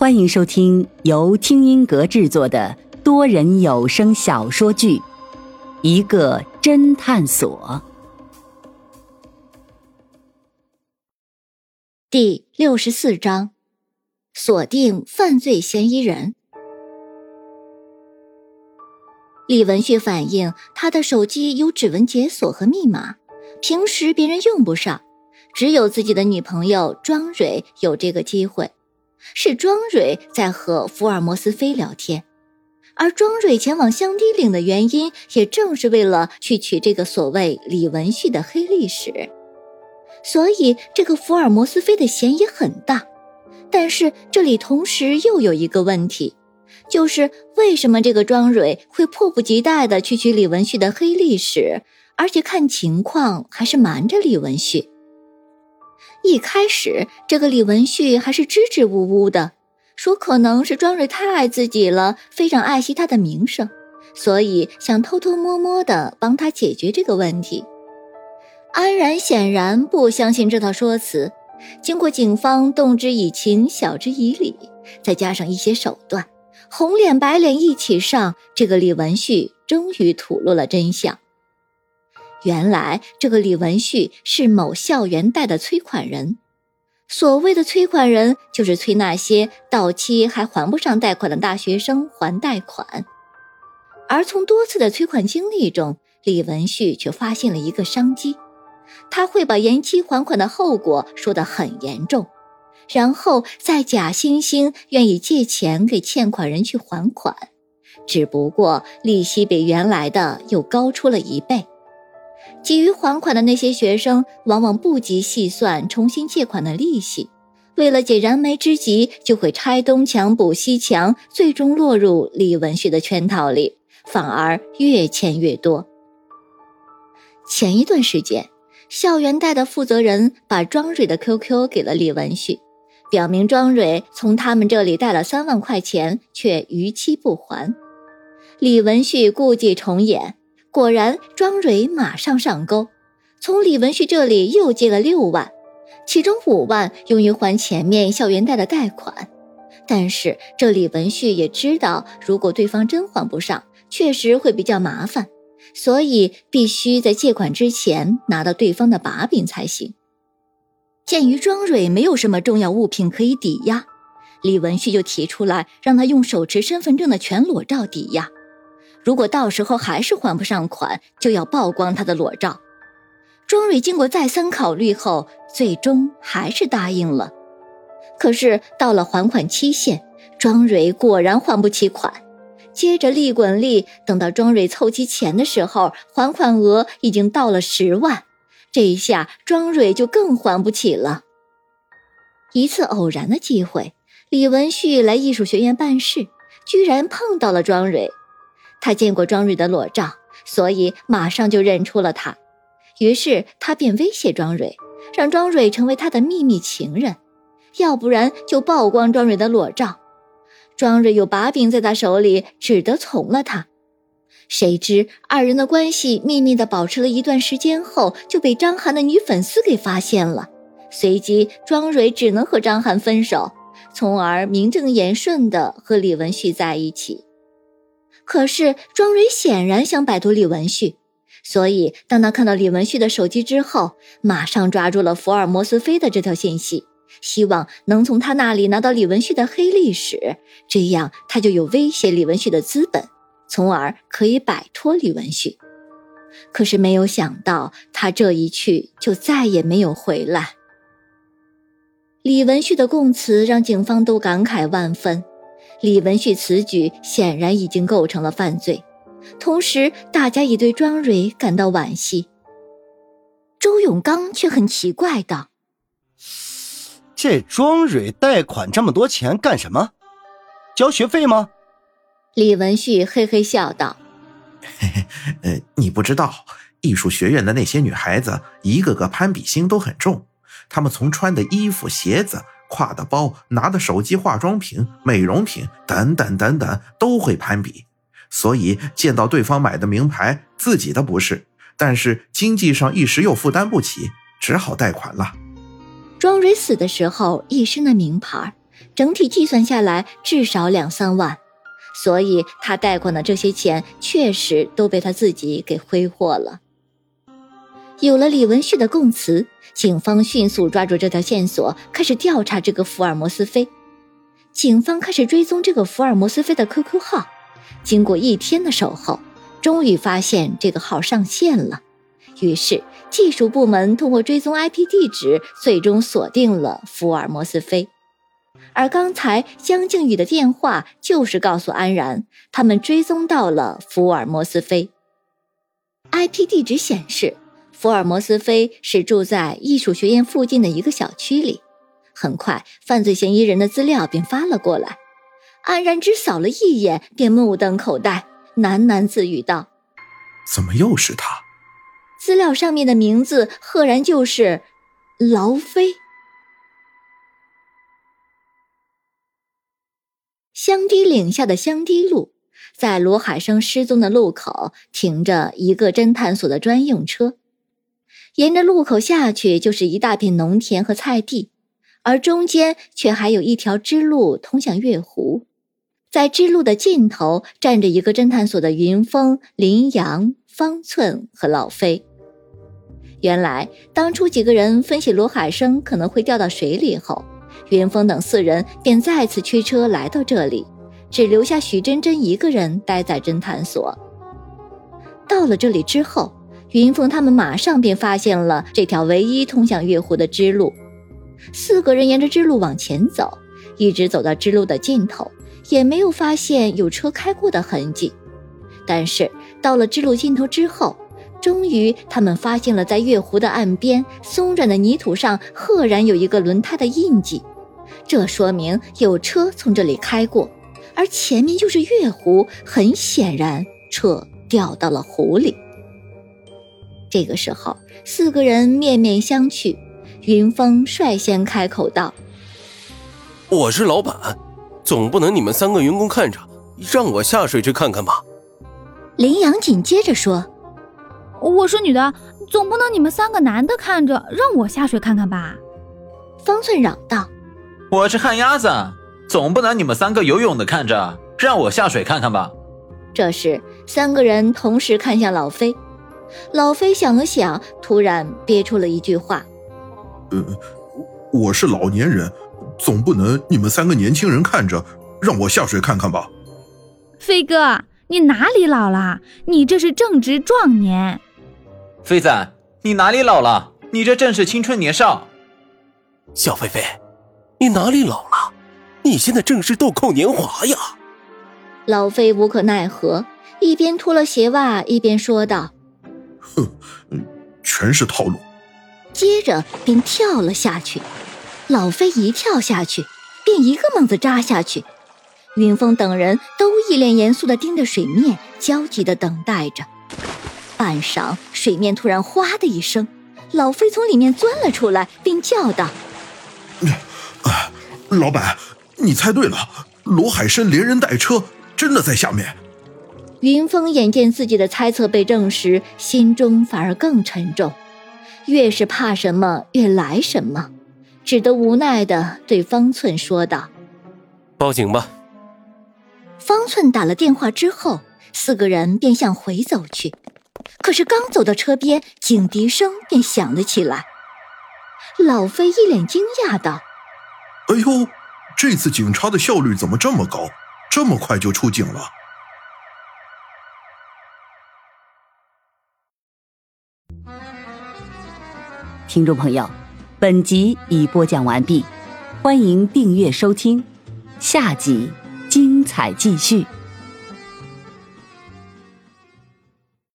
欢迎收听由听音阁制作的多人有声小说剧《一个侦探所》第六十四章：锁定犯罪嫌疑人。李文旭反映，他的手机有指纹解锁和密码，平时别人用不上，只有自己的女朋友庄蕊有这个机会。是庄蕊在和福尔摩斯菲聊天，而庄蕊前往香堤岭的原因，也正是为了去取这个所谓李文旭的黑历史。所以，这个福尔摩斯菲的嫌疑很大。但是，这里同时又有一个问题，就是为什么这个庄蕊会迫不及待地去取李文旭的黑历史，而且看情况还是瞒着李文旭？一开始，这个李文旭还是支支吾吾的，说可能是庄蕊太爱自己了，非常爱惜他的名声，所以想偷偷摸摸的帮他解决这个问题。安然显然不相信这套说辞，经过警方动之以情、晓之以理，再加上一些手段，红脸白脸一起上，这个李文旭终于吐露了真相。原来这个李文旭是某校园贷的催款人，所谓的催款人就是催那些到期还还不上贷款的大学生还贷款。而从多次的催款经历中，李文旭却发现了一个商机，他会把延期还款的后果说得很严重，然后再假惺惺愿意借钱给欠款人去还款，只不过利息比原来的又高出了一倍。急于还款的那些学生，往往不及细算重新借款的利息，为了解燃眉之急，就会拆东墙补西墙，最终落入李文旭的圈套里，反而越欠越多。前一段时间，校园贷的负责人把庄蕊的 QQ 给了李文旭，表明庄蕊从他们这里贷了三万块钱，却逾期不还。李文旭故伎重演。果然，庄蕊马上上钩，从李文旭这里又借了六万，其中五万用于还前面校园贷的贷款。但是这李文旭也知道，如果对方真还不上，确实会比较麻烦，所以必须在借款之前拿到对方的把柄才行。鉴于庄蕊没有什么重要物品可以抵押，李文旭就提出来让他用手持身份证的全裸照抵押。如果到时候还是还不上款，就要曝光他的裸照。庄蕊经过再三考虑后，最终还是答应了。可是到了还款期限，庄蕊果然还不起款。接着利滚利，等到庄蕊凑齐钱的时候，还款额已经到了十万。这一下，庄蕊就更还不起了。一次偶然的机会，李文旭来艺术学院办事，居然碰到了庄蕊。他见过庄蕊的裸照，所以马上就认出了她。于是他便威胁庄蕊，让庄蕊成为他的秘密情人，要不然就曝光庄蕊的裸照。庄蕊有把柄在他手里，只得从了他。谁知二人的关系秘密的保持了一段时间后，就被张涵的女粉丝给发现了。随即庄蕊只能和张涵分手，从而名正言顺的和李文旭在一起。可是庄蕊显然想摆脱李文旭，所以当他看到李文旭的手机之后，马上抓住了福尔摩斯飞的这条信息，希望能从他那里拿到李文旭的黑历史，这样他就有威胁李文旭的资本，从而可以摆脱李文旭。可是没有想到，他这一去就再也没有回来。李文旭的供词让警方都感慨万分。李文旭此举显然已经构成了犯罪，同时大家也对庄蕊感到惋惜。周永刚却很奇怪道：“这庄蕊贷款这么多钱干什么？交学费吗？”李文旭嘿嘿笑道：“嘿嘿，呃，你不知道，艺术学院的那些女孩子一个个攀比心都很重，她们从穿的衣服、鞋子。”挎的包、拿的手机、化妆品、美容品等等等等，都会攀比，所以见到对方买的名牌，自己的不是，但是经济上一时又负担不起，只好贷款了。庄蕊死的时候一身的名牌，整体计算下来至少两三万，所以他贷款的这些钱确实都被他自己给挥霍了。有了李文旭的供词，警方迅速抓住这条线索，开始调查这个福尔摩斯飞。警方开始追踪这个福尔摩斯飞的 QQ 号，经过一天的守候，终于发现这个号上线了。于是技术部门通过追踪 IP 地址，最终锁定了福尔摩斯飞。而刚才江靖宇的电话就是告诉安然，他们追踪到了福尔摩斯飞。IP 地址显示。福尔摩斯菲是住在艺术学院附近的一个小区里。很快，犯罪嫌疑人的资料便发了过来。安然只扫了一眼，便目瞪口呆，喃喃自语道：“怎么又是他？”资料上面的名字赫然就是劳菲。香堤岭下的香堤路，在罗海生失踪的路口停着一个侦探所的专用车。沿着路口下去，就是一大片农田和菜地，而中间却还有一条支路通向月湖。在支路的尽头，站着一个侦探所的云峰、林阳、方寸和老飞。原来，当初几个人分析罗海生可能会掉到水里后，云峰等四人便再次驱车来到这里，只留下许真真一个人待在侦探所。到了这里之后。云凤他们马上便发现了这条唯一通向月湖的支路，四个人沿着支路往前走，一直走到支路的尽头，也没有发现有车开过的痕迹。但是到了支路尽头之后，终于他们发现了在月湖的岸边松软的泥土上，赫然有一个轮胎的印记，这说明有车从这里开过，而前面就是月湖，很显然车掉到了湖里。这个时候，四个人面面相觑。云峰率先开口道：“我是老板，总不能你们三个员工看着，让我下水去看看吧？”林阳紧接着说：“我是女的，总不能你们三个男的看着，让我下水看看吧？”方寸嚷道：“我是旱鸭子，总不能你们三个游泳的看着，让我下水看看吧？”这时，三个人同时看向老飞。老飞想了想，突然憋出了一句话：“呃，我是老年人，总不能你们三个年轻人看着，让我下水看看吧？”飞哥，你哪里老了？你这是正值壮年。飞仔，你哪里老了？你这正是青春年少。小飞飞，你哪里老了？你现在正是豆蔻年华呀！老飞无可奈何，一边脱了鞋袜，一边说道。哼，全是套路。接着便跳了下去。老飞一跳下去，便一个猛子扎下去。云峰等人都一脸严肃地盯着水面，焦急地等待着。半晌，水面突然“哗”的一声，老飞从里面钻了出来，并叫道：“啊，老板，你猜对了，罗海生连人带车真的在下面。”云峰眼见自己的猜测被证实，心中反而更沉重。越是怕什么，越来什么，只得无奈的对方寸说道：“报警吧。”方寸打了电话之后，四个人便向回走去。可是刚走到车边，警笛声便响了起来。老飞一脸惊讶道：“哎呦，这次警察的效率怎么这么高？这么快就出警了？”听众朋友，本集已播讲完毕，欢迎订阅收听，下集精彩继续。